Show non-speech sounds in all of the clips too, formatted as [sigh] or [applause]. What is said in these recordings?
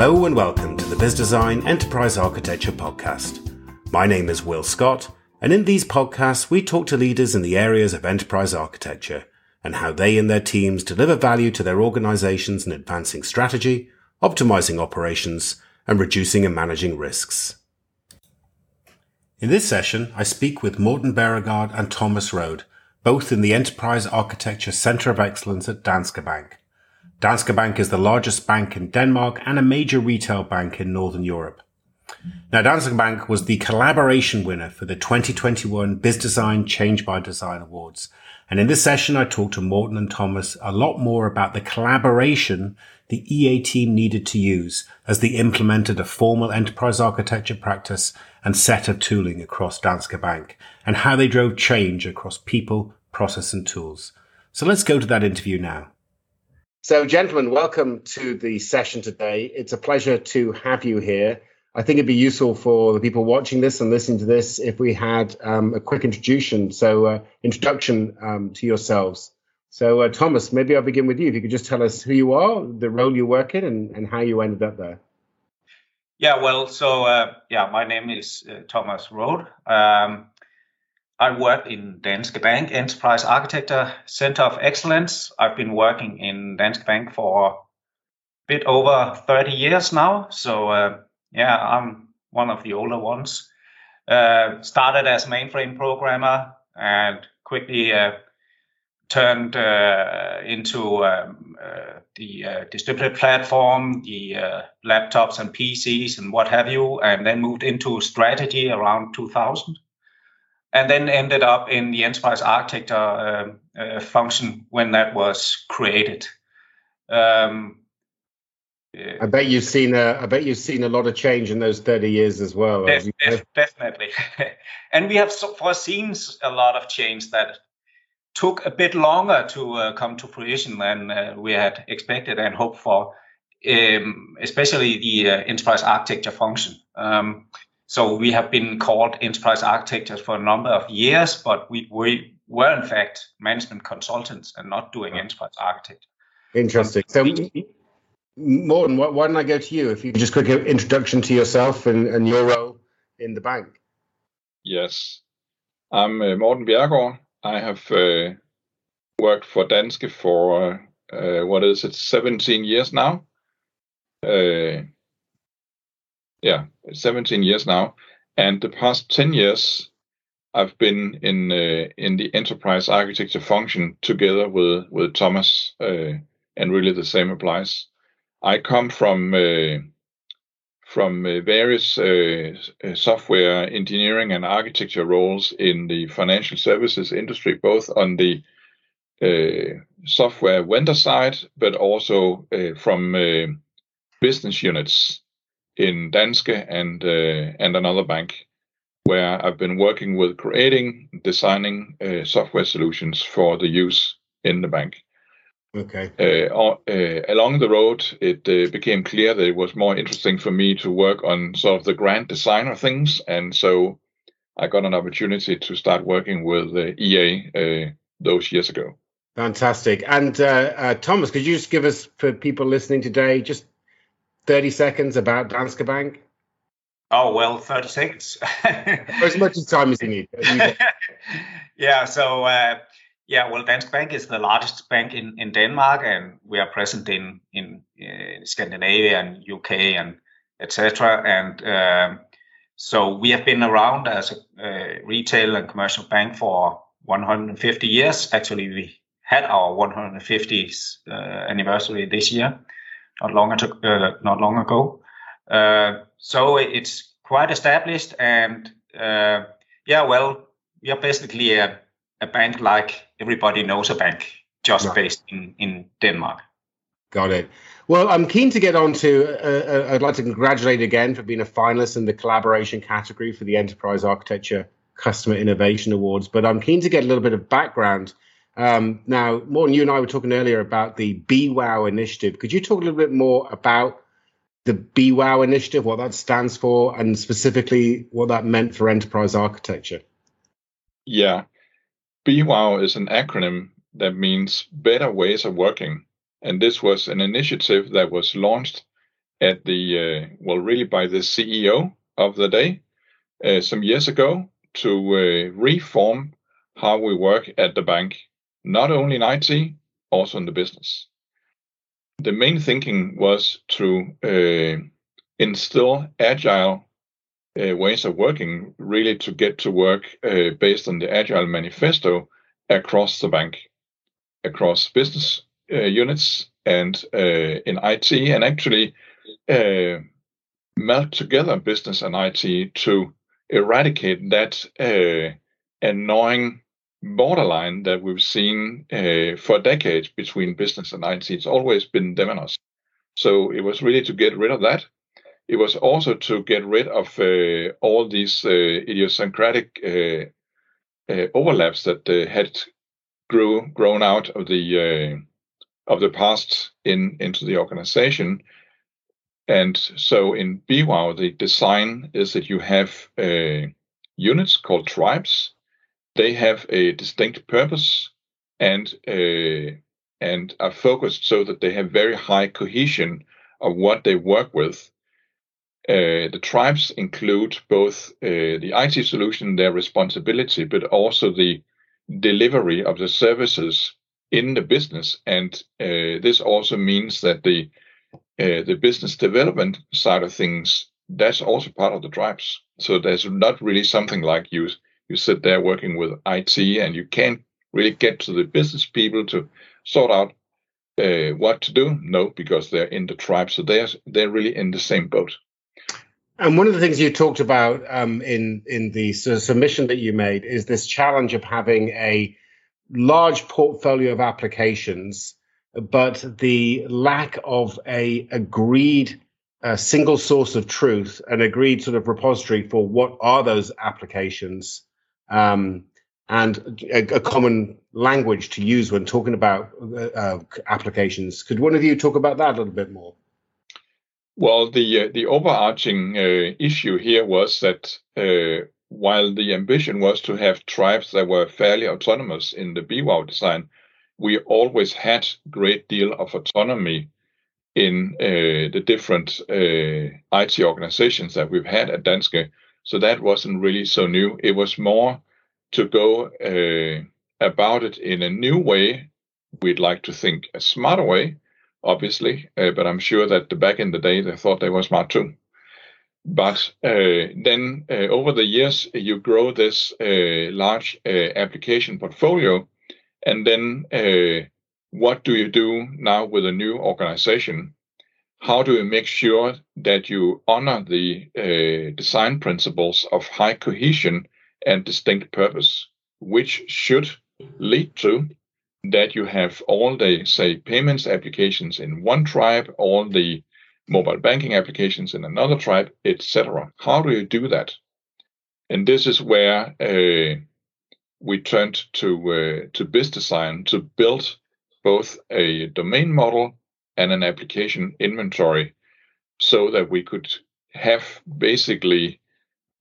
Hello and welcome to the BizDesign Enterprise Architecture Podcast. My name is Will Scott, and in these podcasts, we talk to leaders in the areas of enterprise architecture and how they and their teams deliver value to their organizations in advancing strategy, optimizing operations, and reducing and managing risks. In this session, I speak with Morten Beauregard and Thomas Rode, both in the Enterprise Architecture Center of Excellence at Danske Bank. Danske Bank is the largest bank in Denmark and a major retail bank in Northern Europe. Now, Danske Bank was the collaboration winner for the 2021 BizDesign Change by Design Awards. And in this session, I talked to Morten and Thomas a lot more about the collaboration the EA team needed to use as they implemented a formal enterprise architecture practice and set of tooling across Danske Bank and how they drove change across people, process and tools. So let's go to that interview now. So, gentlemen, welcome to the session today. It's a pleasure to have you here. I think it'd be useful for the people watching this and listening to this if we had um, a quick introduction. So, uh, introduction um, to yourselves. So, uh, Thomas, maybe I'll begin with you. If you could just tell us who you are, the role you work in, and, and how you ended up there. Yeah, well, so uh, yeah, my name is uh, Thomas Rode. Um, I work in Danske Bank Enterprise Architecture Center of Excellence. I've been working in Danske Bank for a bit over 30 years now. So uh, yeah, I'm one of the older ones. Uh, started as mainframe programmer and quickly uh, turned uh, into um, uh, the uh, distributed platform, the laptops and PCs and what have you, and then moved into strategy around 2000 and then ended up in the enterprise architecture uh, uh, function when that was created. Um, I bet you've seen a, I bet you've seen a lot of change in those 30 years as well. Def, def, definitely, [laughs] and we have foreseen a lot of change that took a bit longer to uh, come to fruition than uh, we had expected and hoped for, um, especially the uh, enterprise architecture function. Um, so we have been called enterprise architects for a number of years, but we, we were in fact management consultants and not doing enterprise architecture. Interesting. So, Morten, why don't I go to you? If you just quick introduction to yourself and, and your role in the bank. Yes, I'm uh, Morten Bjergård. I have uh, worked for Danske for uh, what is it, 17 years now. Uh, yeah, 17 years now. And the past 10 years, I've been in uh, in the enterprise architecture function together with with Thomas, uh, and really the same applies. I come from uh, from uh, various uh, uh, software engineering and architecture roles in the financial services industry, both on the software vendor side, but also from business units in Danske and uh, and another bank, where I've been working with creating, designing uh, software solutions for the use in the bank. Okay. Uh, uh along the road, it uh, became clear that it was more interesting for me to work on sort of the grand design of things, and so I got an opportunity to start working with EA uh, those years ago. Fantastic. And Thomas, could you just give us, for people listening today, just 30 seconds about Danske Bank? Oh, well, 30 seconds. as much time as you need. [laughs] yeah, so uh, yeah, well, Danske Bank is the largest bank in, in Denmark, and we are present in in uh, Scandinavia and UK and etc. And um, so we have been around as a uh, retail and commercial bank for 150 years. Actually, we had our 150th uh, anniversary this year not long ago. Uh, not long ago. Uh, so it's quite established, and uh, yeah, well, we are basically a, a bank like everybody knows a bank, just right. based in in Denmark. Got it. Well, I'm keen to get on to. Uh, uh, I'd like to congratulate again for being a finalist in the collaboration category for the Enterprise Architecture Customer Innovation Awards. But I'm keen to get a little bit of background um, now, Morten, you and I were talking earlier about the BWOW initiative. Could you talk a little bit more about the BWOW initiative, what that stands for, and specifically what that meant for enterprise architecture? Yeah, BWOW is an acronym that means Better Ways of Working. And this was an initiative that was launched at the uh, well, really by the CEO of the day uh, some years ago to uh, reform how we work at the bank, not only in IT, also in the business. The main thinking was to uh, instill agile uh, ways of working, really to get to work uh, based on the Agile Manifesto across the bank, across business uh, units and uh, in IT, and actually uh, melt together business and IT to eradicate that annoying borderline that we've seen for decades between business and IT. It's always been us. So it was really to get rid of that it was also to get rid of uh, all these uh, idiosyncratic uh, uh overlaps that uh, had grew grown out of the uh, of the past in into the organization. And so in BWOW, the design is that you have units called tribes. They have a distinct purpose and and are focused so that they have very high cohesion of what they work with uh, the tribes include both uh, the IT solution, their responsibility, but also the delivery of the services in the business. And uh, this also means that the uh, the business development side of things that's also part of the tribes. So there's not really something like you you sit there working with IT and you can't really get to the business people to sort out uh, what to do. No, because they're in the tribe, so they're they're really in the same boat. And one of the things you talked about um, in in the submission that you made is this challenge of having a large portfolio of applications, but the lack of a agreed uh, single source of truth, an agreed sort of repository for what are those applications, um, and a, a, common language to use when talking about uh, uh, applications. Could one of you talk about that a little bit more? Well, the uh, the overarching uh, issue here was that uh, while the ambition was to have tribes that were fairly autonomous in the BWOW design, we always had great deal of autonomy in uh, the different IT organizations that we've had at Danske. So that wasn't really so new. It was more to go uh, about it in a new way. We'd like to think a smarter way, obviously, uh, but I'm sure that the back in the day they thought they were smart too. But uh, then uh, over the years, you grow this uh, large uh, application portfolio, and then what do you do now with a new organization? How do you make sure that you honor the design principles of high cohesion and distinct purpose, which should lead to that you have all the, say, payments applications in one tribe, all the mobile banking applications in another tribe, etc. How do you do that? And this is where uh, we turned to uh, to BizDesign to build both a domain model and an application inventory, so that we could have basically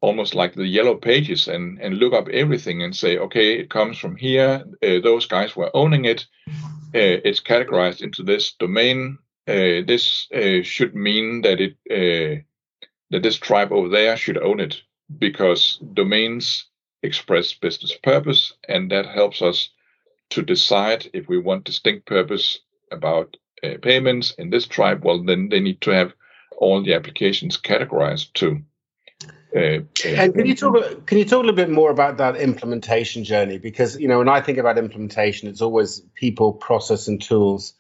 almost like the yellow pages and and look up everything and say okay it comes from here. Uh, those guys were owning it. Uh, it's categorized into this domain. Uh, this uh, should mean that it uh, that this tribe over there should own it because domains express business purpose and that helps us to decide if we want distinct purpose about uh, payments in this tribe well then they need to have all the applications categorized too uh, and can you talk? Can you talk a little bit more about that implementation journey? Because you know, when I think about implementation, it's always people, process, and tools.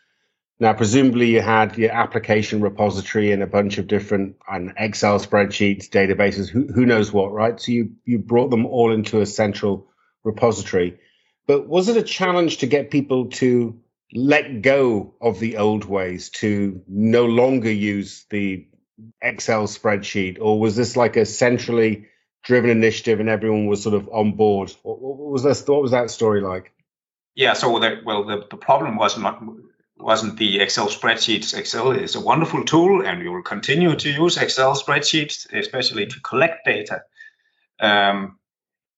Now, presumably, you had your application repository and a bunch of different and Excel spreadsheets, databases, who, who knows what, right? So you you brought them all into a central repository. But was it a challenge to get people to let go of the old ways, to no longer use the Excel spreadsheet, or was this like a centrally driven initiative and everyone was sort of on board? What, was this? What was that story like? Yeah, so the, well, the, the problem was not wasn't the Excel spreadsheets. Excel is a wonderful tool, and we will continue to use Excel spreadsheets, especially to collect data. Um,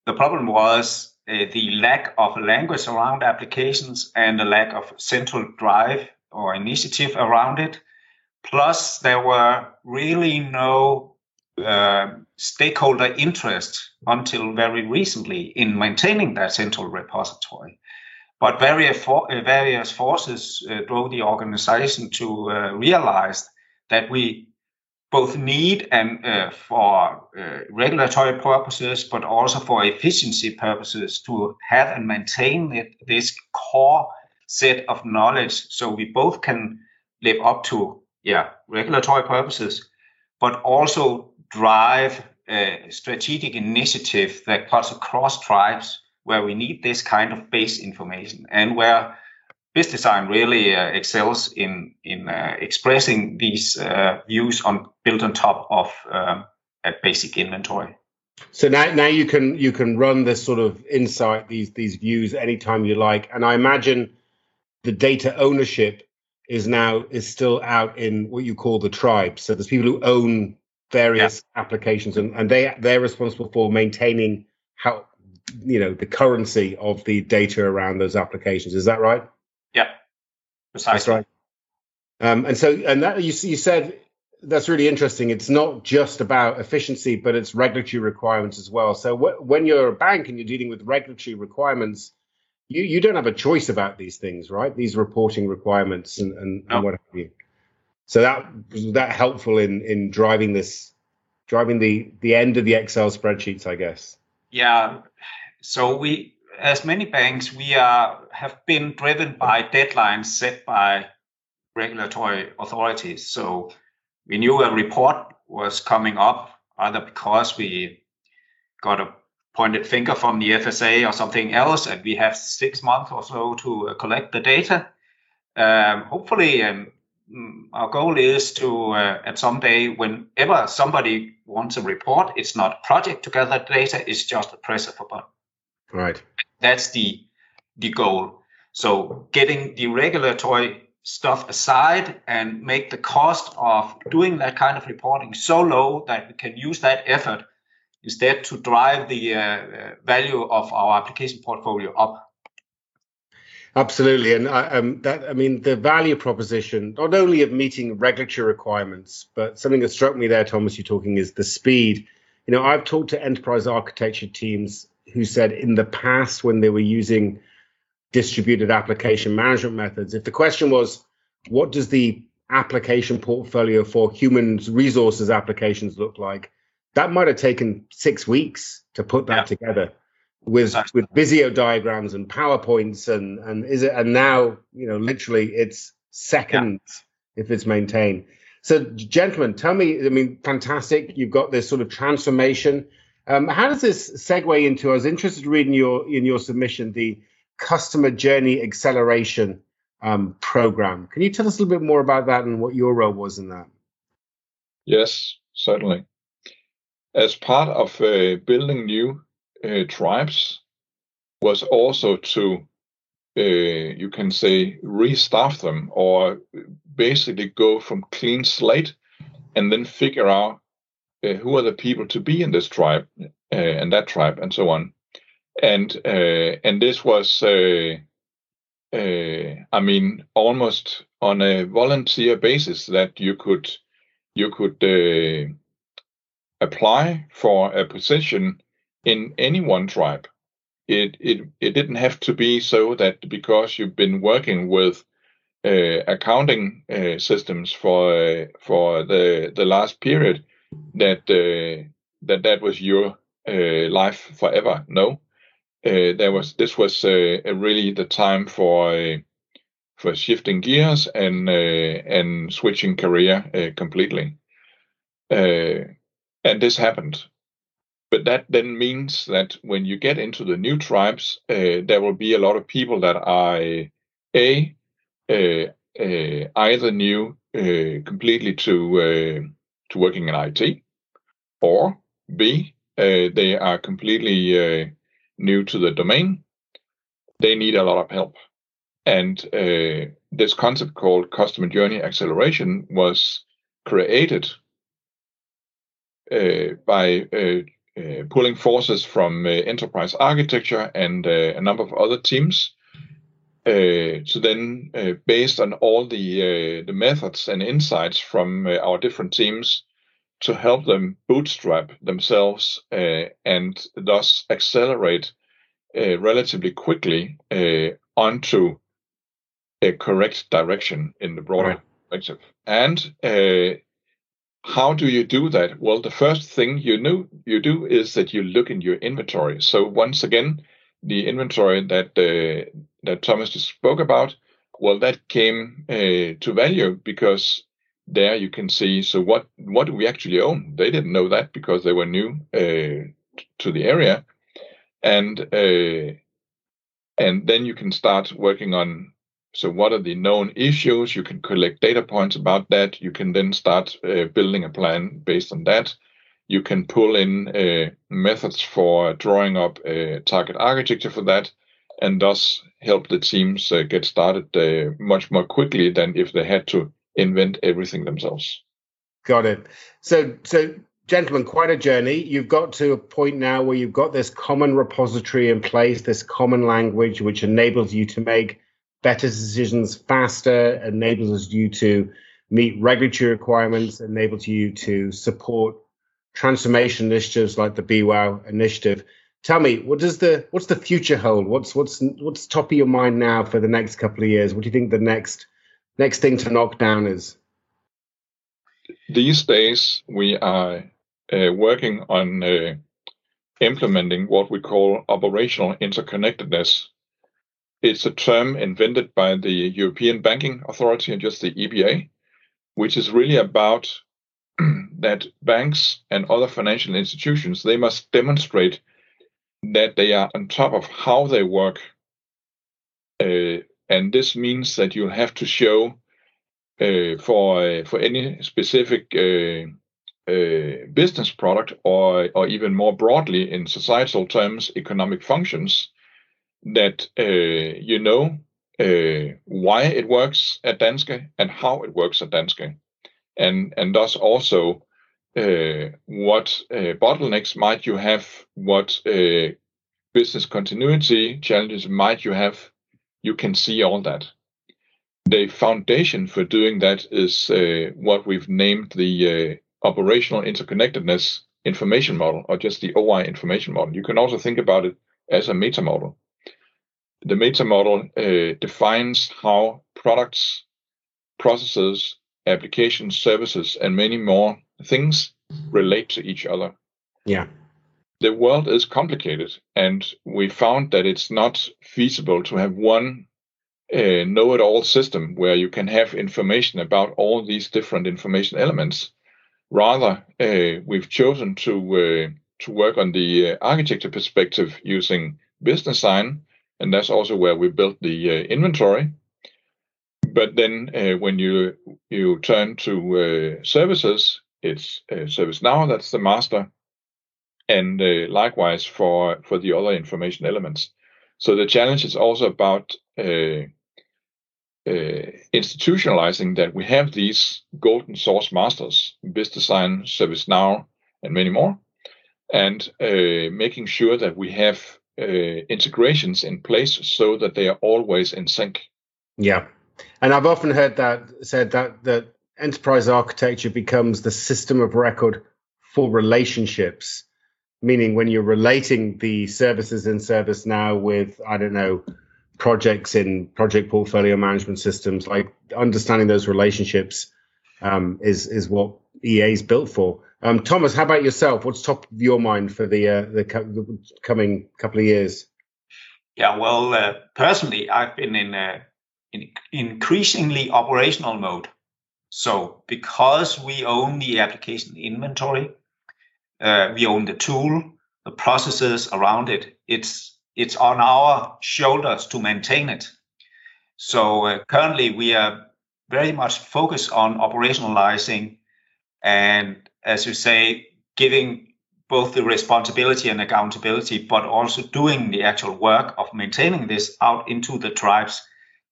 the problem was uh, the lack of language around applications and the lack of central drive or initiative around it Plus, there were really no uh, stakeholder interest until very recently in maintaining that central repository. But various, for, uh, various forces uh, drove the organization to uh, realize that we both need and uh, for uh, regulatory purposes, but also for efficiency purposes, to have and maintain it, this core set of knowledge, so we both can live up to yeah regulatory purposes, but also drive a strategic initiative that cuts across tribes where we need this kind of base information and where BizDesign really uh, excels in in uh, expressing these uh, views on built on top of um, a basic inventory. So now, now you can you can run this sort of insight, these these views anytime you like, and I imagine the data ownership is now is still out in what you call the tribe. So there's people who own various yeah. applications, and, and they they're responsible for maintaining how you know the currency of the data around those applications. Is that right? Yeah, precisely. That's right. Um, and so, and that you you said that's really interesting. It's not just about efficiency, but it's regulatory requirements as well. So wh- when you're a bank and you're dealing with regulatory requirements, you you don't have a choice about these things, right? These reporting requirements and and, and what have you. So that was that helpful in in driving this, driving the the end of the Excel spreadsheets, I guess. Yeah. So we as many banks, we are have been driven by deadlines set by regulatory authorities. So we knew a report was coming up, either because we got a pointed finger from the FSA or something else, and we have six months or so to uh, collect the data. Um, hopefully, um, mm, our goal is to, uh, at some day, whenever somebody wants a report, it's not a project to gather data, it's just a press of a button. Right. That's the the goal. So getting the regulatory stuff aside and make the cost of doing that kind of reporting so low that we can use that effort instead to drive the uh, value of our application portfolio up. Absolutely, and I, um, that I mean the value proposition not only of meeting regulatory requirements, but something that struck me there, Thomas, you're talking is the speed. You know, I've talked to enterprise architecture teams who said in the past when they were using distributed application management methods, if the question was, what does the application portfolio for human resources applications look like? That might have taken six weeks to put that yeah. together with exactly. with Visio diagrams and PowerPoints and and is it and now you know literally it's seconds yeah. if it's maintained. So gentlemen, tell me, I mean, fantastic. You've got this sort of transformation um, how does this segue into? I was interested in reading your in your submission the customer journey acceleration um, program. Can you tell us a little bit more about that and what your role was in that? Yes, certainly. As part of uh, building new uh, tribes, was also to uh, you can say restaff them or basically go from clean slate and then figure out uh, who are the people to be in this tribe uh, and that tribe and so on and uh, and this was uh, uh, I mean almost on a volunteer basis that you could you could uh, apply for a position in any one tribe it it it didn't have to be so that because you've been working with accounting systems for for the the last period that uh, that that was your uh, life forever. No, uh, there was this was really the time for for shifting gears and and switching career completely. and this happened but that then means that when you get into the new tribes, uh, there will be a lot of people that are a uh, uh, either new completely to to working in IT, or B, uh, they are completely uh, new to the domain. They need a lot of help. And uh, this concept called customer journey acceleration was created uh, by uh, uh, pulling forces from enterprise architecture and a number of other teams uh, to then, uh, based on all the uh, the methods and insights from uh, our different teams, to help them bootstrap themselves uh, and thus accelerate uh, relatively quickly onto a correct direction in the broader right. perspective. And how do you do that? Well, the first thing you know you do is that you look in your inventory. So once again, the inventory that uh, that Thomas just spoke about, well, that came uh, to value because there you can see. So what what do we actually own? They didn't know that because they were new uh, to the area, and uh, and then you can start working on so what are the known issues? You can collect data points about that. You can then start uh, building a plan based on that. You can pull in uh, methods for drawing up a target architecture for that, and thus help the teams uh, get started uh, much more quickly than if they had to invent everything themselves. Got it. So, so gentlemen, quite a journey. You've got to a point now where you've got this common repository in place, this common language, which enables you to make better decisions faster, enables you to meet regulatory requirements, enables you to support transformation initiatives like the BWOW initiative. Tell me, what does the what's the future hold? What's what's what's top of your mind now for the next couple of years? What do you think the next next thing to knock down is? These days, we are uh, working on uh, implementing what we call operational interconnectedness it's a term invented by the European Banking Authority and just the EBA, which is really about [clears throat] that banks and other financial institutions they must demonstrate that they are on top of how they work, uh, and this means that you have to show uh, for uh, for any specific uh, business product or or even more broadly in societal terms economic functions that you know uh, why it works at Danske and how it works at Danske, and and thus also uh, what uh, bottlenecks might you have, what business continuity challenges might you have. You can see all that. The foundation for doing that is uh, what we've named the operational interconnectedness information model, or just the OI information model. You can also think about it as a meta model the meta model uh, defines how products, processes, applications, services, and many more things relate to each other. Yeah. The world is complicated, and we found that it's not feasible to have one uh, know it all system where you can have information about all these different information elements. Rather, uh, we've chosen to uh, to work on the uh, architecture perspective using BizDesign and that's also where we built the uh, inventory. But then uh, when you you turn to services, it's ServiceNow that's the master, and uh, likewise for for the other information elements. So the challenge is also about uh, institutionalizing that we have these golden source masters, BizDesign, ServiceNow, and many more, and making sure that we have uh, integrations in place so that they are always in sync. Yeah, and I've often heard that said that that enterprise architecture becomes the system of record for relationships, meaning when you're relating the services in ServiceNow with I don't know projects in project portfolio management systems, like understanding those relationships um, is is what EA is built for. Um, Thomas, how about yourself? What's top of your mind for the, uh, the, the coming couple of years? Yeah, well, uh, personally, I've been in, a, in increasingly operational mode. So, because we own the application inventory, uh, we own the tool, the processes around it. It's it's on our shoulders to maintain it. So uh, currently, we are very much focused on operationalizing and as you say, giving both the responsibility and accountability, but also doing the actual work of maintaining this out into the tribes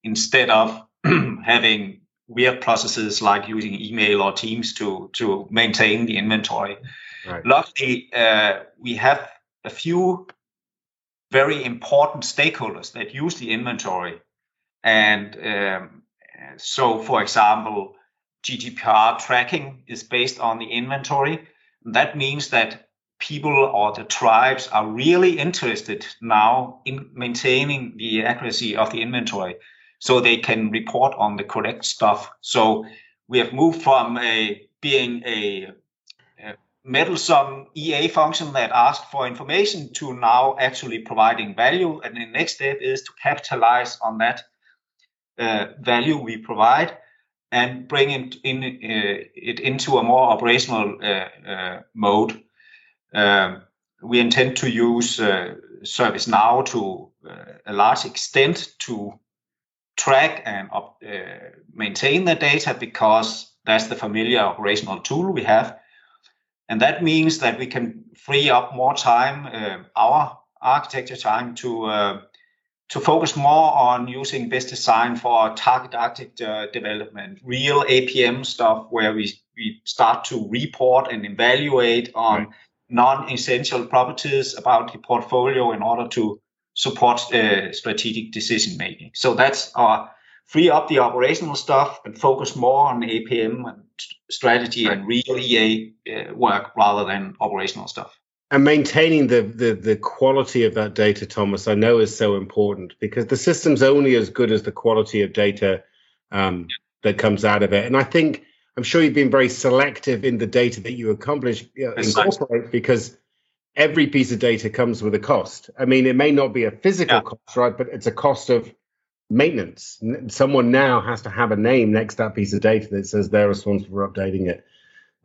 instead of [clears throat] having weird processes like using email or Teams to to maintain the inventory. Right. Luckily, uh, we have a few very important stakeholders that use the inventory And um, so, for example, GDPR tracking is based on the inventory. That means that people or the tribes are really interested now in maintaining the accuracy of the inventory so they can report on the correct stuff. So we have moved from a being a, a meddlesome EA function that asks for information to now actually providing value. And the next step is to capitalize on that uh, value we provide and bring it, in, uh, it into a more operational uh, uh mode. Um, we intend to use uh, ServiceNow to uh, a large extent to track and maintain the data because that's the familiar operational tool we have. And that means that we can free up more time, uh, our architecture time, to uh, to focus more on using BizDesign for target architecture development, real APM stuff where we, we start to report and evaluate on right. non-essential properties about the portfolio in order to support uh, strategic decision making. So that's our free up the operational stuff and focus more on APM and strategy right. and real EA uh, work rather than operational stuff. And maintaining the, the the quality of that data, Thomas, I know is so important because the system's only as good as the quality of data um, that comes out of it. And I think I'm sure you've been very selective in the data that you accomplish uh, incorporate because every piece of data comes with a cost. I mean, it may not be a physical yeah. cost, right? But it's a cost of maintenance. Someone now has to have a name next to that piece of data that says they're responsible for updating it.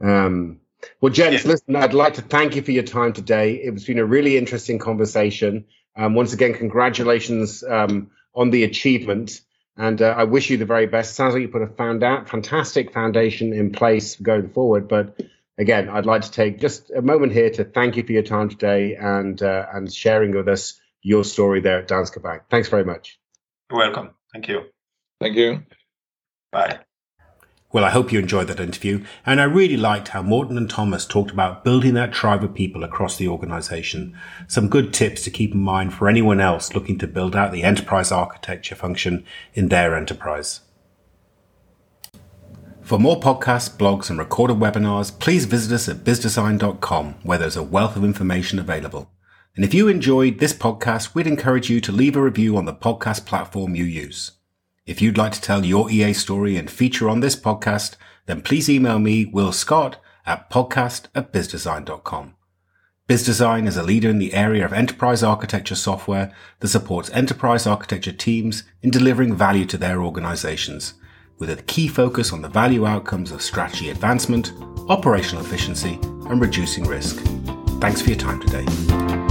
Um, well, gents, yeah. listen, I'd like to thank you for your time today. It's been a really interesting conversation. Um, once again, congratulations um, on the achievement. And uh, I wish you the very best. Sounds like you put a found out, fantastic foundation in place going forward. But again, I'd like to take just a moment here to thank you for your time today and uh, and sharing with us your story there at Danske Bank. Thanks very much. You're welcome. Thank you. Thank you. Bye. Well, I hope you enjoyed that interview, and I really liked how Morten and Thomas talked about building that tribe of people across the organization. Some good tips to keep in mind for anyone else looking to build out the enterprise architecture function in their enterprise. For more podcasts, blogs, and recorded webinars, please visit us at bizdesign.com, where there's a wealth of information available. And if you enjoyed this podcast, we'd encourage you to leave a review on the podcast platform you use. If you'd like to tell your EA story and feature on this podcast, then please email me, Will Scott, at podcast at bizdesign.com. BizDesign is a leader in the area of enterprise architecture software that supports enterprise architecture teams in delivering value to their organizations, with a key focus on the value outcomes of strategy advancement, operational efficiency, and reducing risk. Thanks for your time today.